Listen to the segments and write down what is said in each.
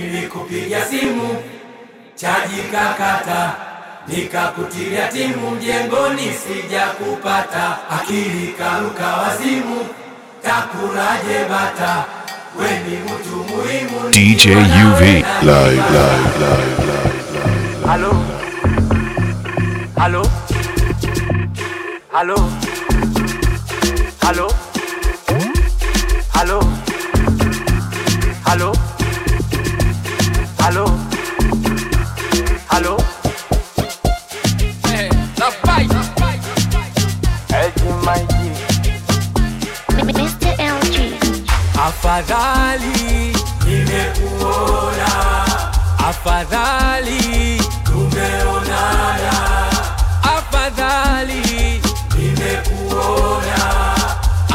Nilikupigia simu chaji kakata, nikakutilia timu mjengoni, sija kupata akili karuka wazimu, takulaje bata, we ni mtu muhimu. DJ UV. Live, live, live, live. Halo, halo, halo, halo, halo, halo, halo, halo. Mr. LG. Afadhali nimekuona, afadhali tumeonana, afadhali nimekuona,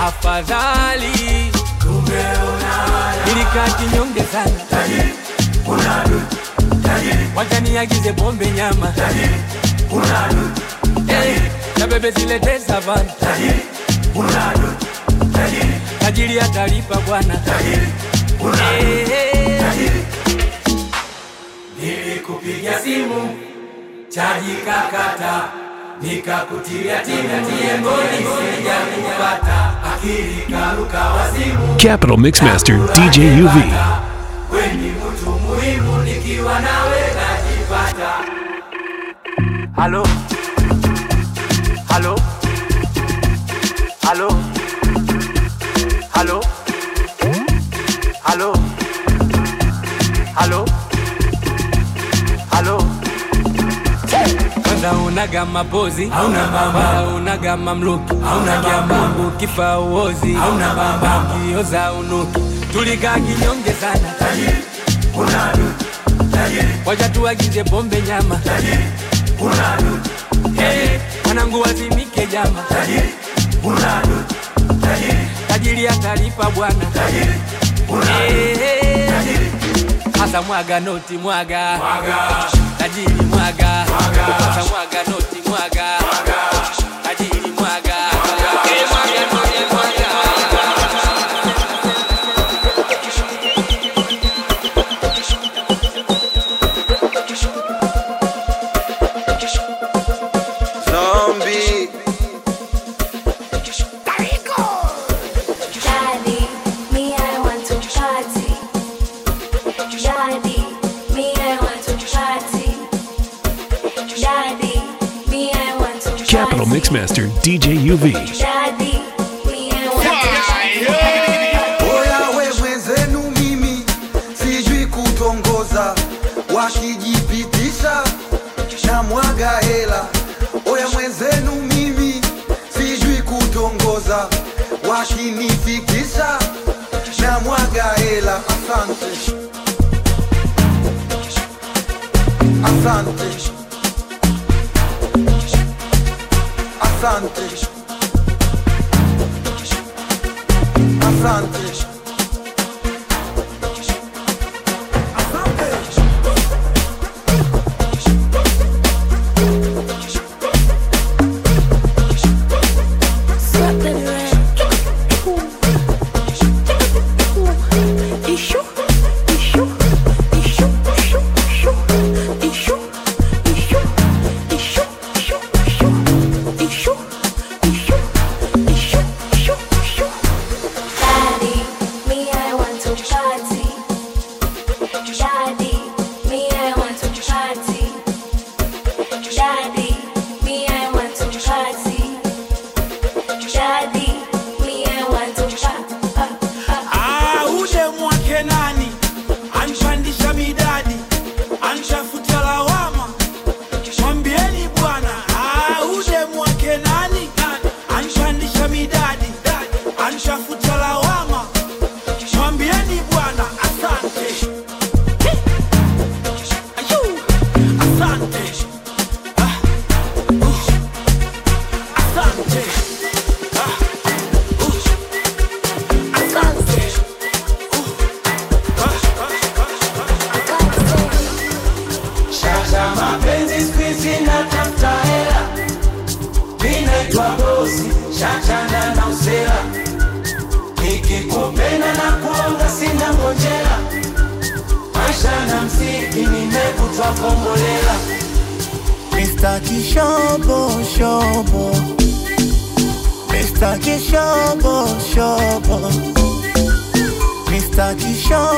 afadhali tumeonana. Nilikaa kinyonge sana, tajiri bombe wacha niagize pombe nyama, tajiri unadu, tajiri tajiri atalipa bwana. Tajiri simu chaji kakata. Nikakutilia timu ngoni sija kupata akili karuka wazimu. Capital Mixmaster DJ UV. We ni mtu muhimu nikiwa nawe najipata. Halo? Halo? Halo? Halo? Halo? Halo? Halo? Kwanza unaga mapozi hauna mama unaga mamluki hauna kiambangu kifa uozi hauna bamba kioza unuki tulikaa kinyonge sana tajiri unadu tajiri wacha tuagize pombe nyama. Tajiri hey, mwanangu wazimike jama. Tajiri unadu tajiri tajiri atalipa bwana. Tajiri unadu tajiri hasa mwaga noti mwaga. Tajiri mwaga. Hasa mwaga noti mwaga DJ UV.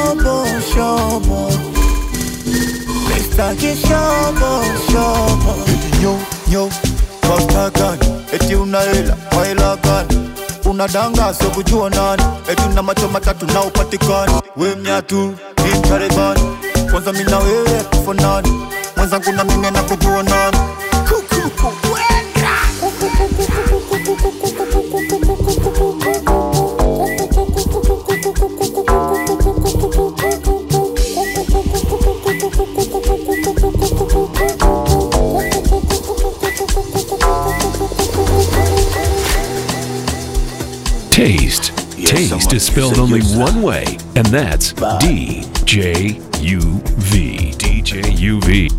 Kishobo Shobo Mr. shobo Shobo Nyo nyo Pasta gani eti una hela kwa hela gani unadanga sio kujua nani eti una macho matatu na upatikani we mnyatu ni mtarebani kwanza mina wewe kufanani mwenzangu na mimi na kujua nani Taste. Christ is spelled only one way, and that's D J U V. D J U V.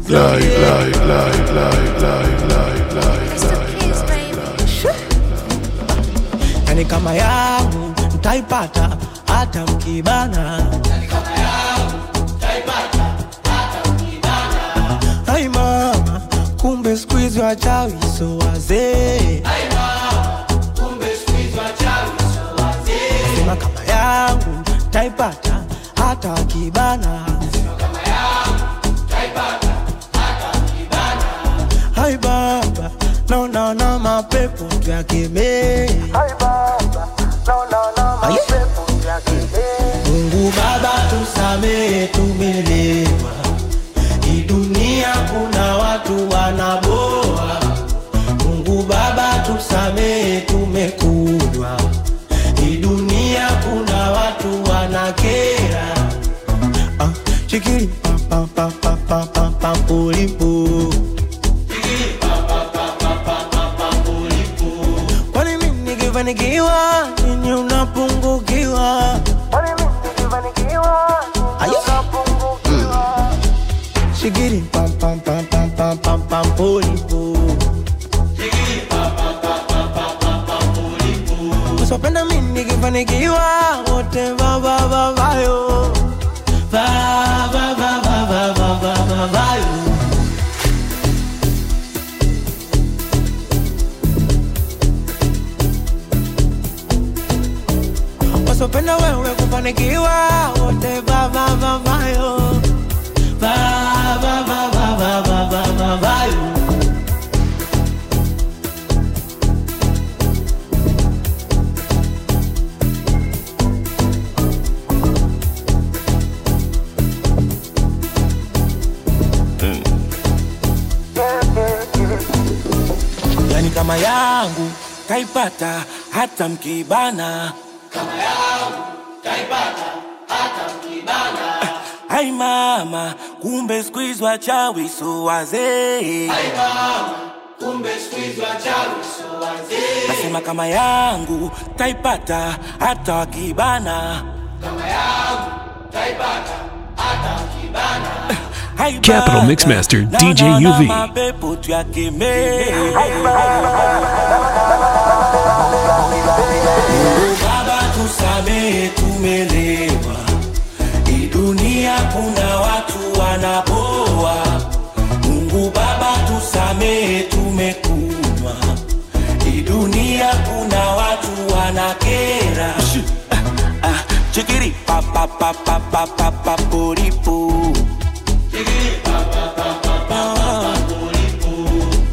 Kumbe so yangu taipata hata kibana hai baba naonaona mapepo tuyakemee Mungu Baba tusamehe, tumelewa. Hii dunia kuna watu wanaboa. Chiquiri, pa pa pa pa pa pa pa papa Chiquiri, pa pa pa pa pa pa pa puripu. Pale mimi nikivanikiwa, ninyi unapungukiwa. Pale mimi nikivanikiwa, ninyi unapungukiwa. Chiquiri, pa pa pa pa pa pa pa puripu. Chiquiri, pa pa pa pa pa pa pa puripu. Usipenda mimi wote ba ba ba. kufanikiwa wote baba baba yo baba baba baba baba baba yo yangu kaipata hata mkibana kama yangu. Ai mama, kumbe siku hizi wachawi so wazee. Ai mama, kumbe siku hizi wachawi so wazee. Nasema kama yangu taipata hata wakibana. Kama yangu taipata hata wakibana. Capital Mixmaster na, DJ UV. Baba tusamehe tumelea Pa pa pa pa pa pa pa poripo.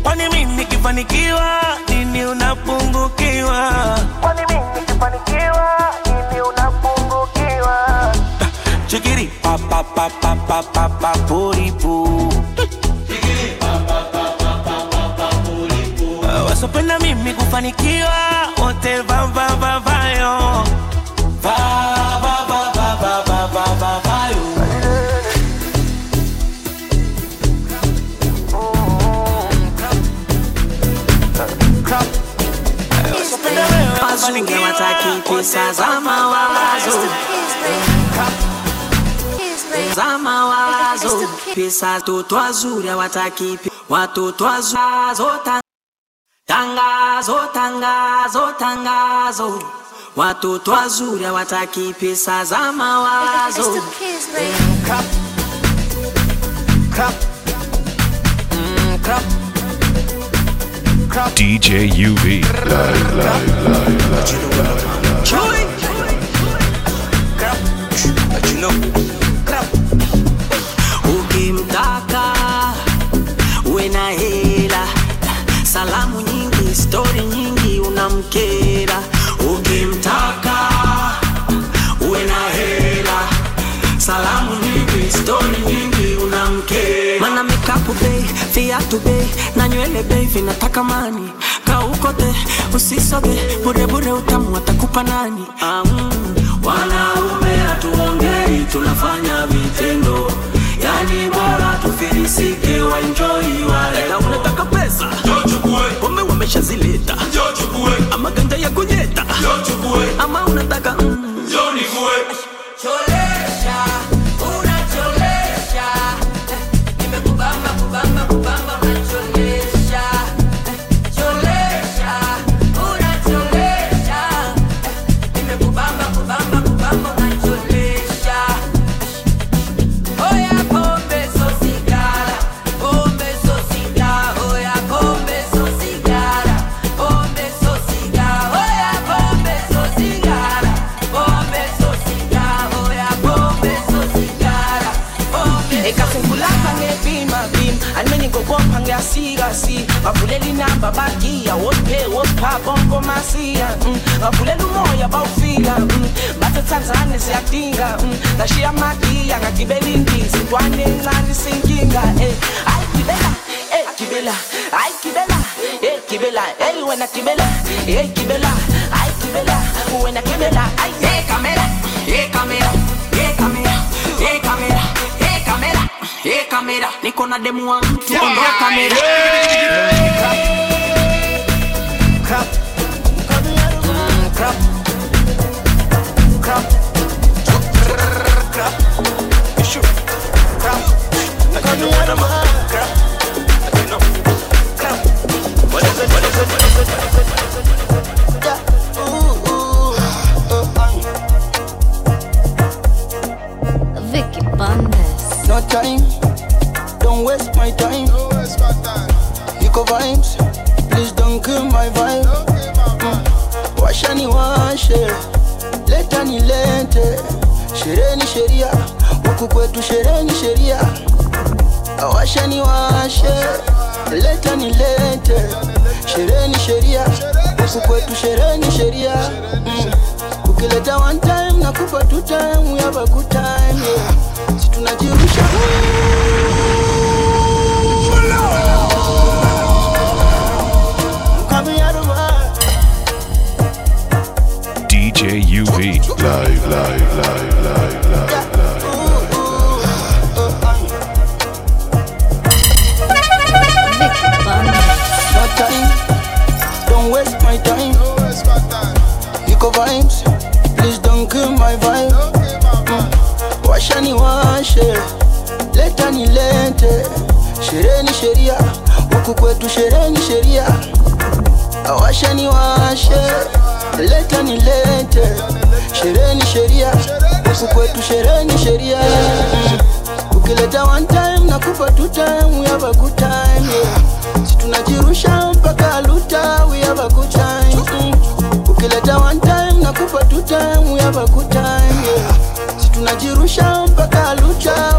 Kwani mimi nikifanikiwa nini unapungukiwa? Chikiri pa pa pa pa pa pa pa poripo. Wasopenda mimi kufanikiwa wote va Leo atakiti sasa mawazo za mawazo pesa watoto wazuri hawataki watoto wazazo tangazo tangazo tangazo watoto wazuri hawataki pesa za mawazo crop, crop, mm, crop. DJ UV. Ukimtaka we na hela, salamu nyingi, stori salamu nyingi, stori nyingi, unamkera. Kapu bei, viatu bei na nywele bei vinatakamani kaukote usisoge burebure, utamu atakupa nani? um, wanaume hatuongei, tunafanya vitendo, yani bora tufilisike, waenjoi wale. Pesa? Pombe wameshazileta, amaganja ya kunyeta? Ama unataka mm. bavulela inamba bagiya wophe wopha bonke omasiya mm. bavulela umoya bawufika mm. bathe thanzane siyadinga mm. ngashiya amagiya ngagibela indiza intwane encane isinkinga ey eh. hayi gibela ey gibela hayi gibela ey gibela ey wena gibela ey gibela hayi gibela wena gibela hayi hey kamera hey kamera. kamera. Niko na demu wangu tuko ndo kamera. bakuta yetu sherehe ni sheria ukileta one time na kufa two time we have a good time yeah. tunajirusha mpaka aluta we have a good time mm. ukileta one time na kufa two time we have a good time yeah. tunajirusha mpaka aluta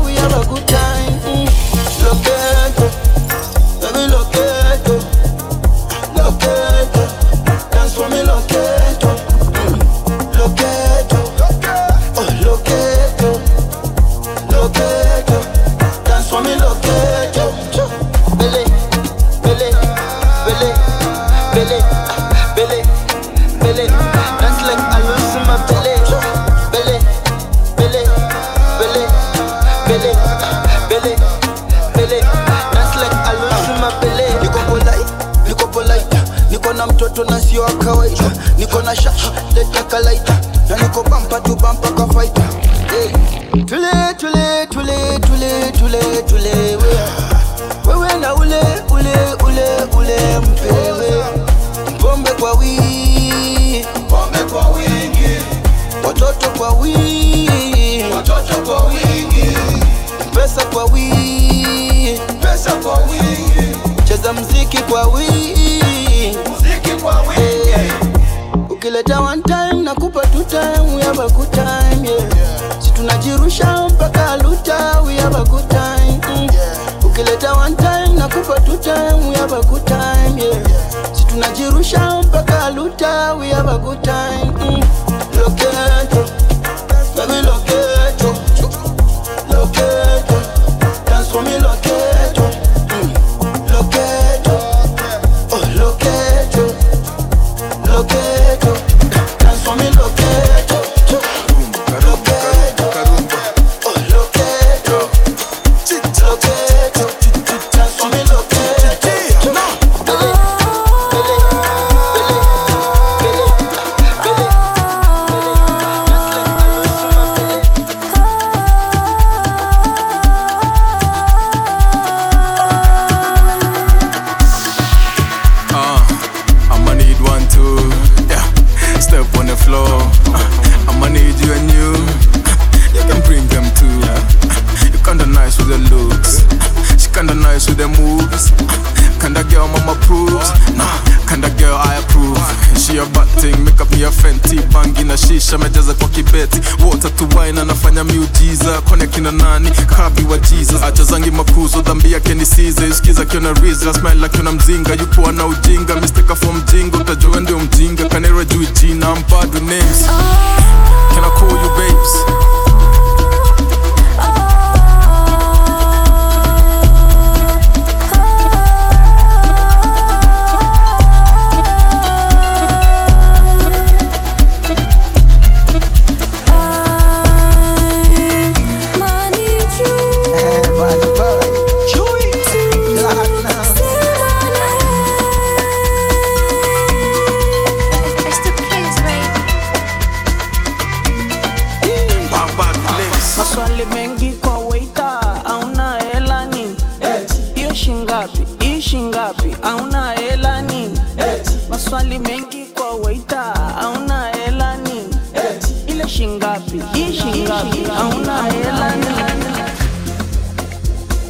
ishi ngapi? Ishi ngapi? Hauna hela?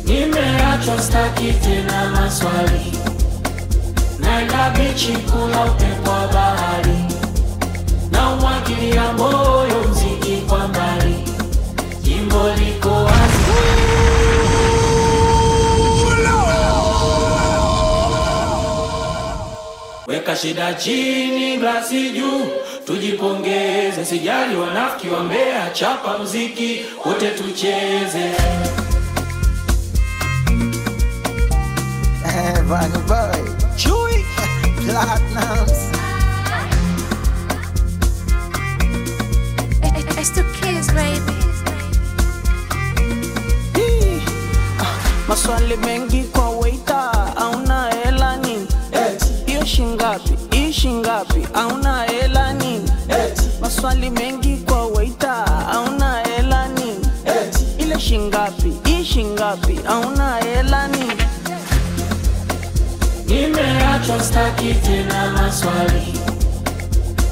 Nimeachwa, staki tena maswali, naenda bichi kula upepo bahari, na umwagilia moyo mziki kwa mbali, jimbo liko weka shida chini, glasi juu tujipongeze, sijali wanafiki wa Mbeya, chapa mziki wote tucheze Maswali mengi kwa waiter, auna hela nini? Hiyo shilingi? Hii shilingi? Auna maswali mengi kwa waita, auna elani hey. ile shingapi? Hii shingapi, auna elani nimeachwa staki tena maswali,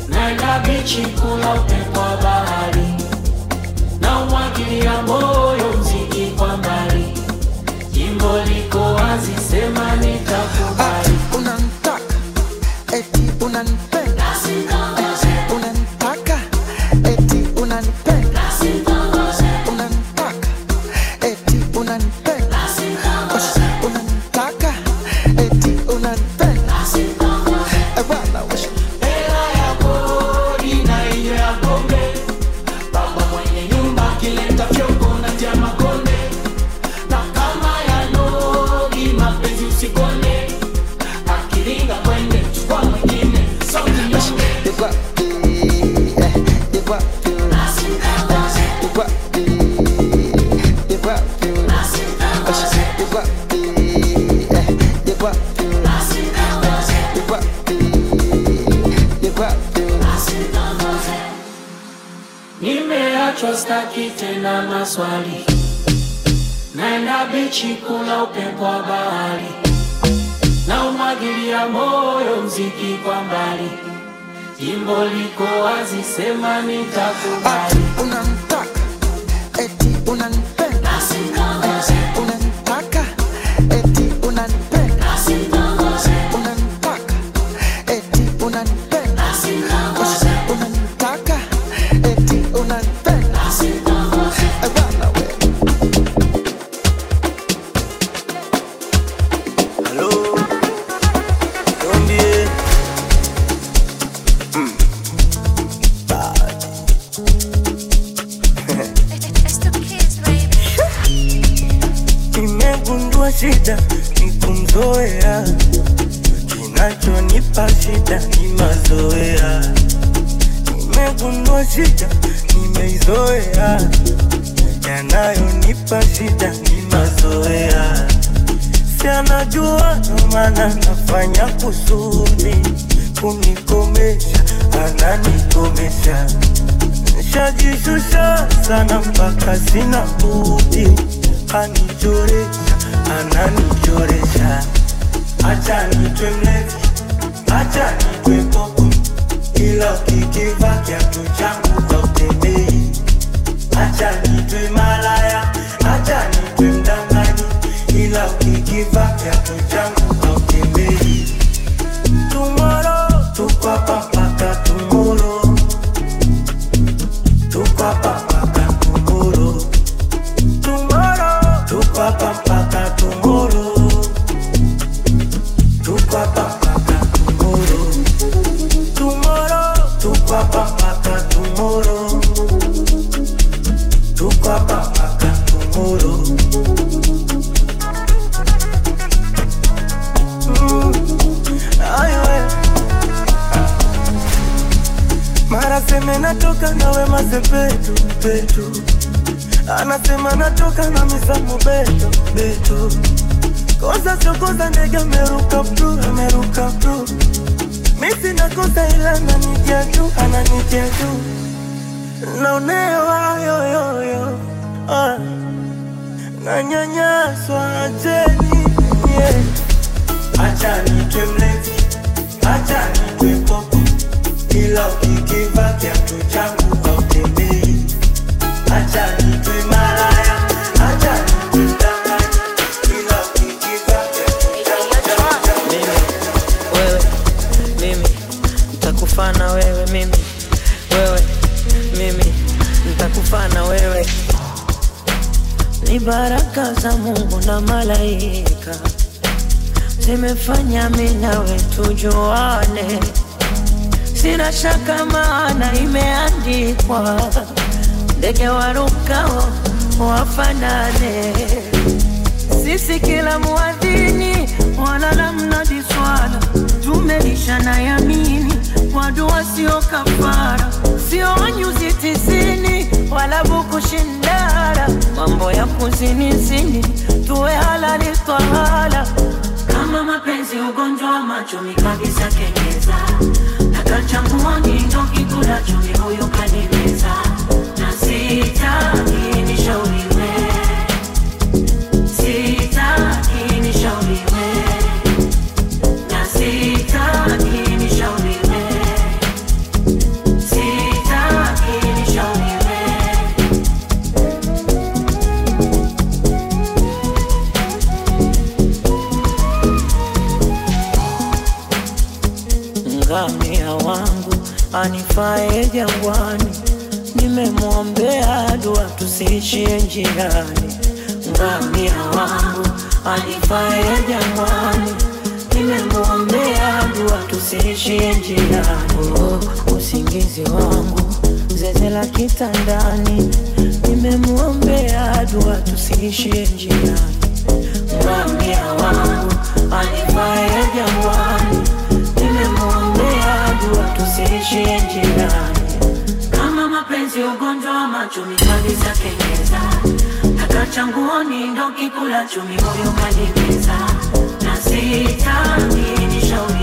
naenda bichi kula upepo wa bahari, na umwagilia moyo mziki kwa mbali, jimbo liko wazi, sema nitakubali. Nimeachwa staki tena maswali, naenda bichi kuna upepo wa bahari, na umwagilia moyo mziki kwa mbali jimbo liko wazi, sema nitakubali ah, ananikomesha. Nishajishusha sana mpaka sina budi, anichoresha, ananichoresha. Acha nitwe mlevi, acha nitwe popo, ila ukikiva kiatu changu hautembei. Acha nitwe malaya, acha nitwe mdanganyi, ila ukikiva kiatu changu hautembei. Tomorrow, tuko hapa natoka na misamu beto beto. Kosa sio kosa, ndege ameruka pru ameruka pru. misi sina kosa ila ananijia juu ananijia juu, naonewa yoyoyo ah. Nanyanyaswa acheni yeah. Acha nitwe mlevi, acha nitwe popo, ila ni baraka za Mungu na malaika. Zimefanya mimi nawe tujuane, sina shaka maana imeandikwa, ndege warukao wafanane. Sisi kila muadhini wala la mnadi swala tumelishana yamini kwa dua sio kafara. Sio nyuzi tisini wala buku shindara mambo ya kuzinizini tuwe halali twahala. Kama mapenzi ugonjwa wa macho mikabisa kengeza nakachambua ndo kikulacho, chumi huyu kanimeza na sitaki jangwani, nimemwombea dua tusiishie njiani. Ngamia wangu anifae jangwani, nimemwombea dua tusiishie njiani. Oh, usingizi wangu zeze la kitandani, nimemwombea dua tusiishie njiani. Ngamia wangu anifae jangwani, nimemwombea dua tusiishie njiani. Mapenzi ugonjwa wa macho mikabisa kengeza Nakachanguoni ndo kikula chumi moyo kanimeza Na sitaki nishauriwe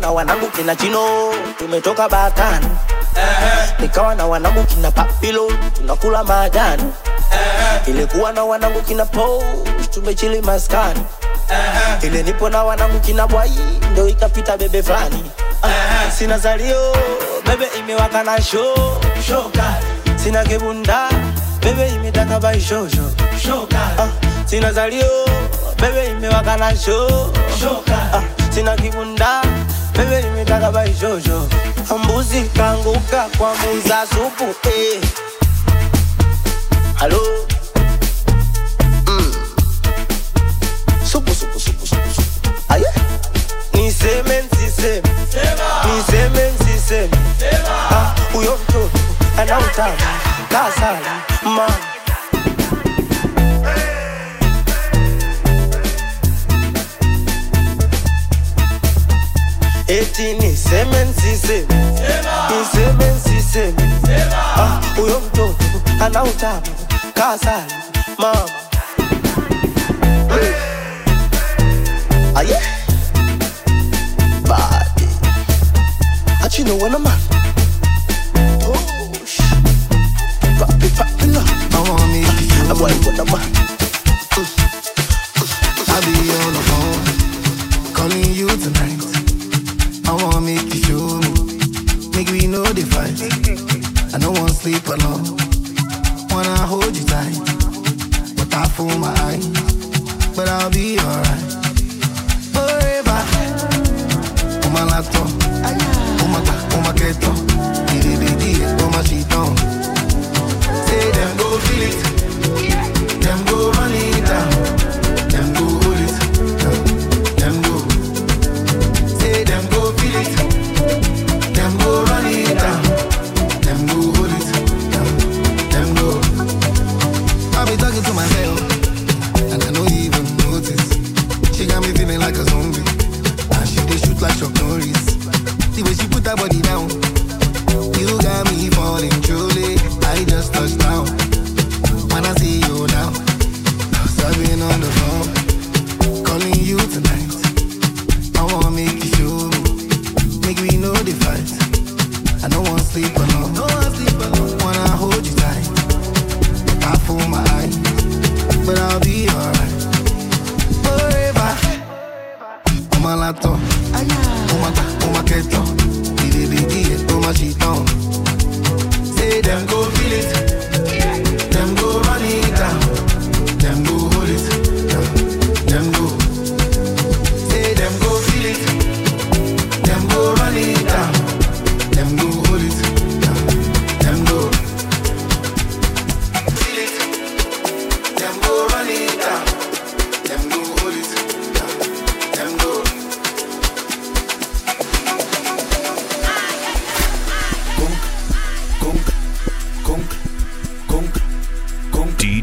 na wanangu kina Chino, tumetoka batani. Uh-huh. nikawa na wanangu kina Papilo, tunakula majani. Uh-huh. ilikuwa na wanangu kina Po, tumechili maskani. Uh-huh. ile nipo na wanangu kina Bwai, ndo ikapita bebe fulani uh-huh. sina zalio. Bebe imewaka na show show kali, sina kibunda. Bebe imetaka bai show show show kali, uh, ah, sina zalio. Bebe imewaka na show show kali, uh, ah, sina kibunda. Bebe nimetaka bai jojo. Mbuzi kanguka kwa muza supu eh. Halo mm. Supu supu supu supu supu. Aye. Niseme nsiseme Niseme nsiseme Huyo ah, mtoto ana utamu kasala mama. uthi nisebenzise nisebenzise ah, uyo mtoto anautama kasani mama. Aye. Badi. Achinowana mani Oh, papi, papi, no. I want me. I want to put the.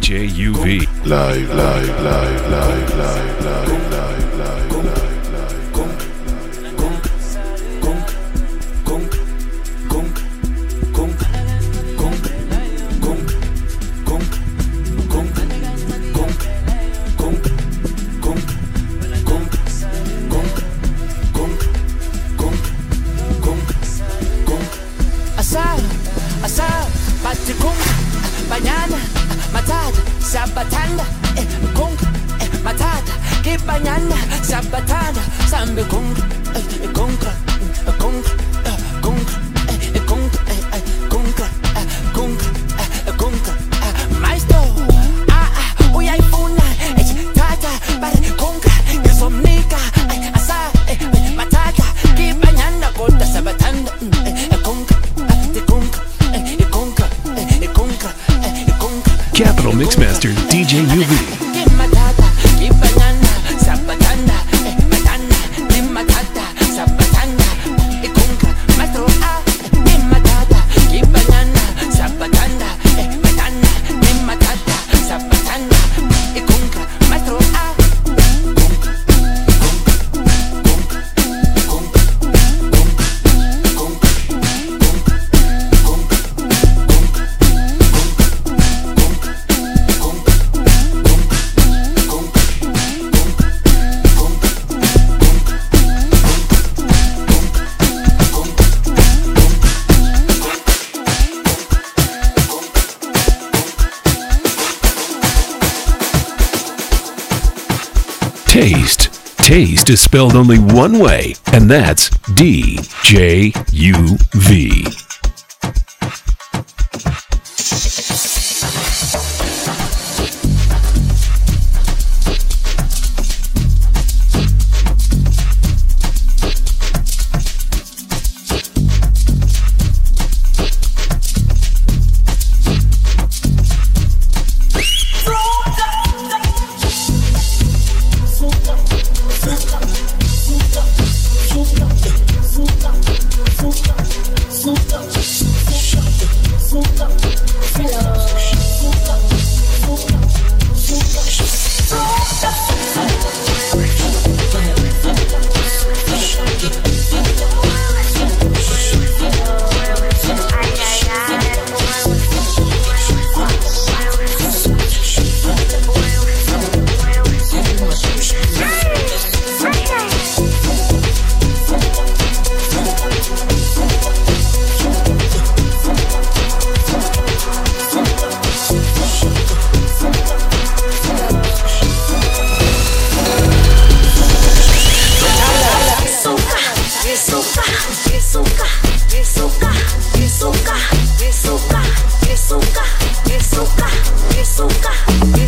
DJ UV. Live, live, live, live, live, live, live. Taste is spelled only one way, and that's D J U V.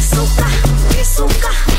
Pisuca, pisuca.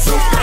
so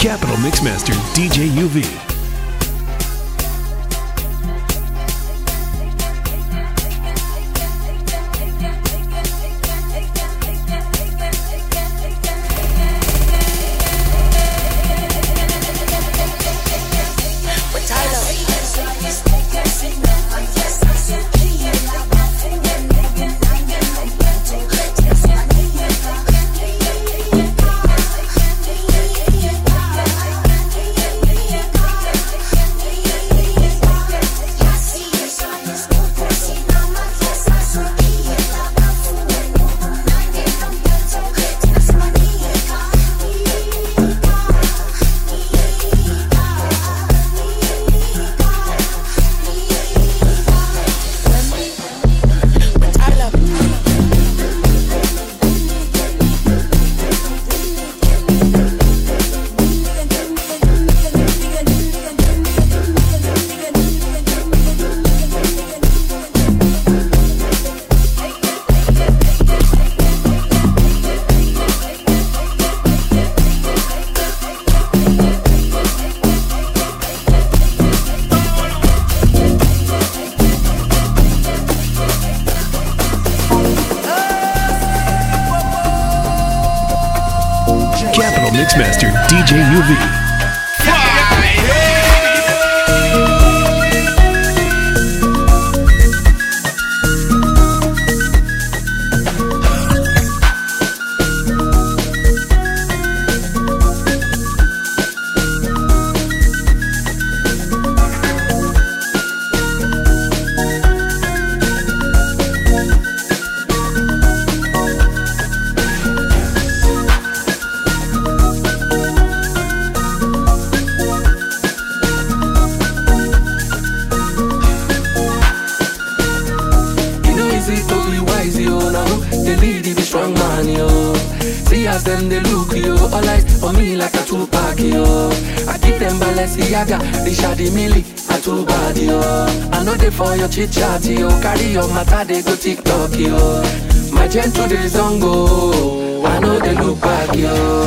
Capital Mixmaster DJ UV. dey go tiktok yo my gen today don go i no dey look back yo.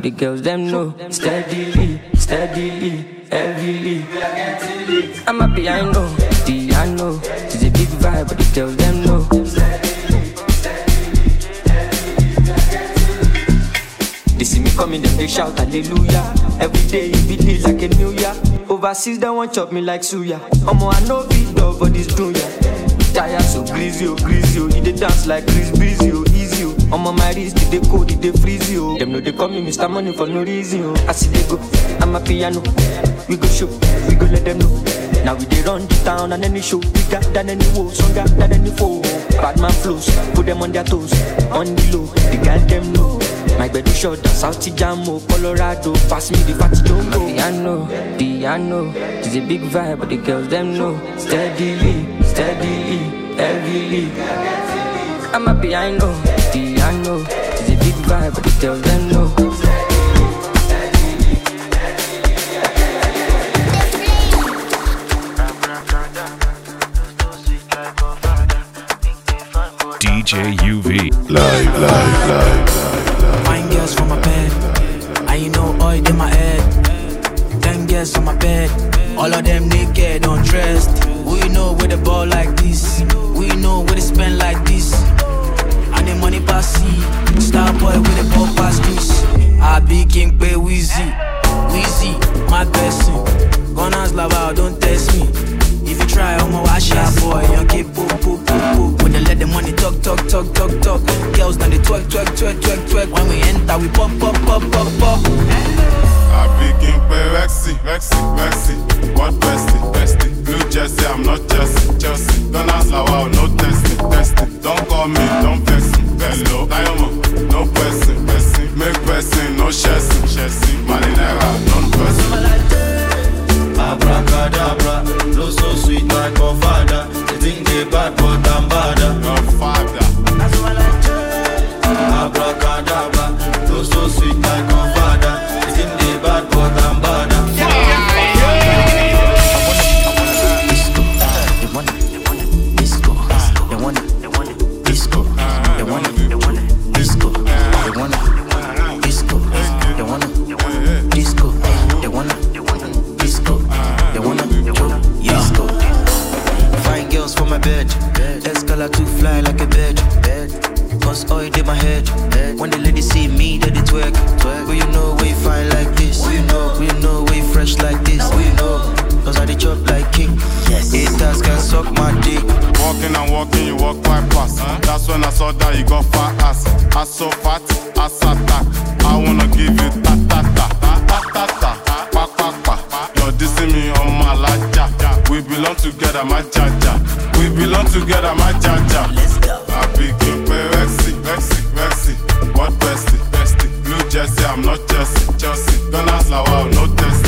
But the girls them know. Steadily, steadily, heavily. I'm a piano, piano. It's a big vibe, but the girls them know. They see me coming, then they shout hallelujah. Every day it be lit like a new year. Overseas they want chop me like suya. Omo I know big dog for this dunya. Tire so greasy, oh greasy, oh. You dey dance like Chris Breezy, oh oh. Omo my wrist, it dey cold, it dey freeze, oh. Them know they call me Mr. Money for no reason, oh. I see they go, I'm a piano. We go show, we go let them know. Now we dey run the town and any show bigger than any woe, stronger than any foe. Bad man flows, put them on their toes, on the low. The girl them know. My bed is short, South Jamo, Colorado. Pass me the fatty jumbo. Piano, piano. It's a big vibe, but the girls them know. Steadily, steadily, heavily. I'm a piano, piano. It's a big vibe, but the girls them know. DJ UV. Live, live, live. Fine girls from my bed. I you know oil in my head. Ten girls on my bed. All of them naked, undressed. We know where the ball like this. We know where they spend like this. Star boy with the ball pass this. I be king pay Weezy. Weezy, my person. Gunners lava, don't test me. If you try, I'ma wash ya boy. Young kid, poop, poop, poop, poop. When they let the money talk, talk, talk, talk, talk. Girls now they twerk, twerk, twerk, twerk, twerk. When we enter, we pop, pop, pop, pop, pop. I begin pay Rexy, Rexy, Rexy. What bestie, bestie? Blue Jersey, I'm not Chelsea, Chelsea. Ask like no testing, testing. Don't call me, don't vex me. Hello, Diamond, no pressing, pressing. Make pressing, no chasing, chasing. Marinera, non pressing. Abracadabra, flow so sweet like my father. They think they bad, but I'm badder. Your father. And walking, you walk quite fast. That's when I saw that you got fat ass. Ass so fat, ass attack. I wanna give you ta ta ta ta ta ta pa pa pa. You're dissing me on my laja. We belong together, my jaja. We belong together, my jaja. Let's go. I begin eh, pay Rexy, Rexy, Rexy. What bestie, bestie? Blue Jersey, I'm not Chelsea. Don't ask like wow, no testing,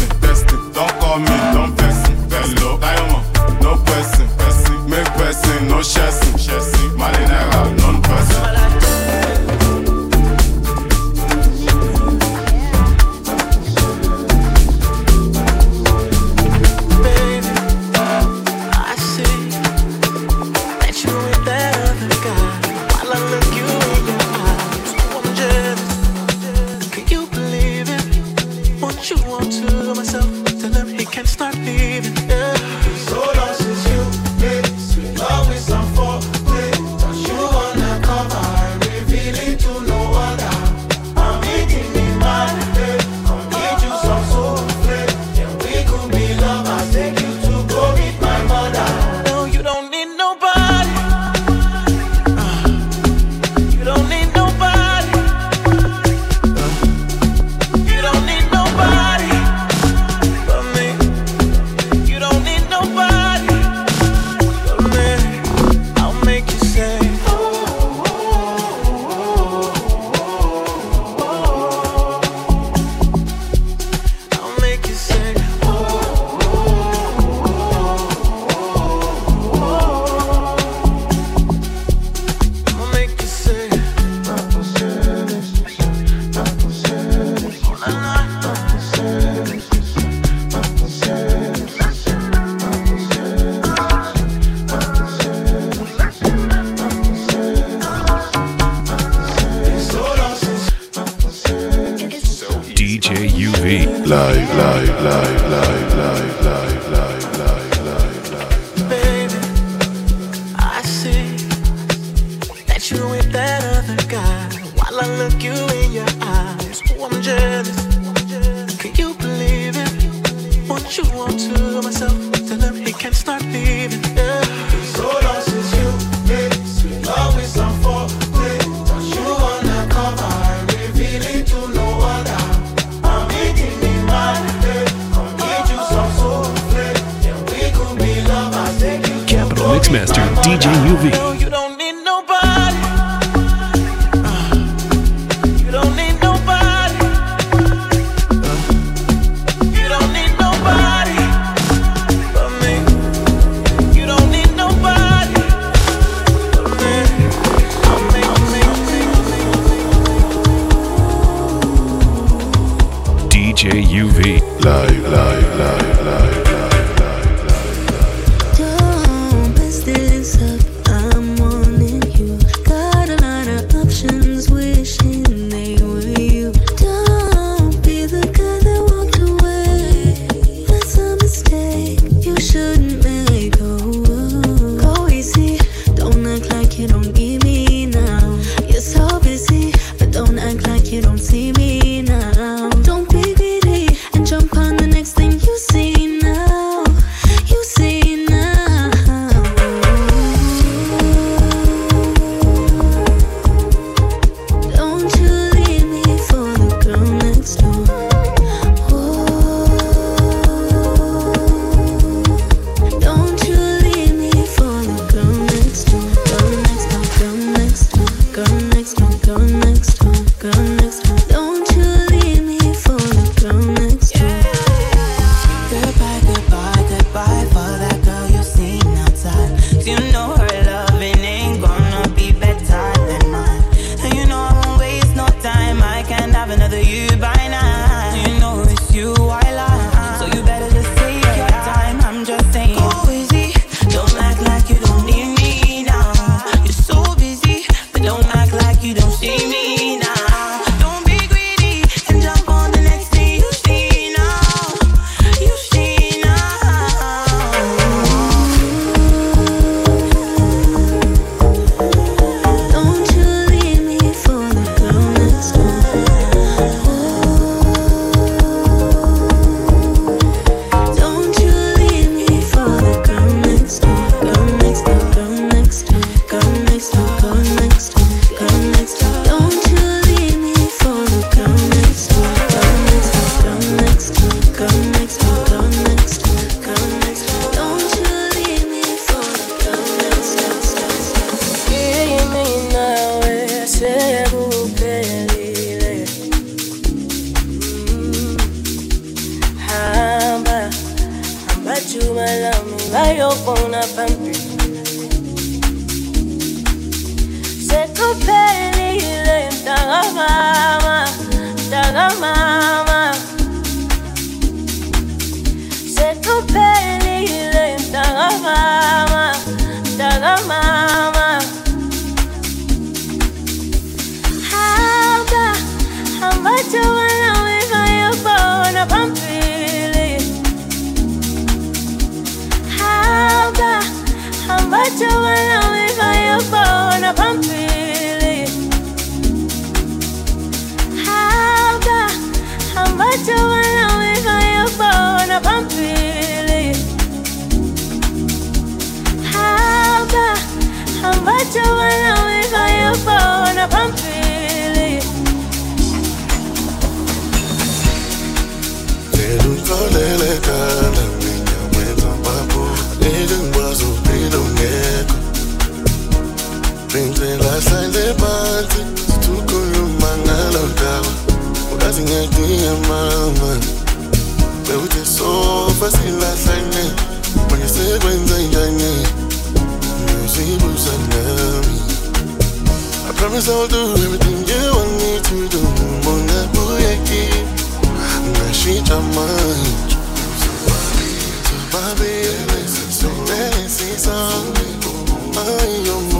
Ay, yo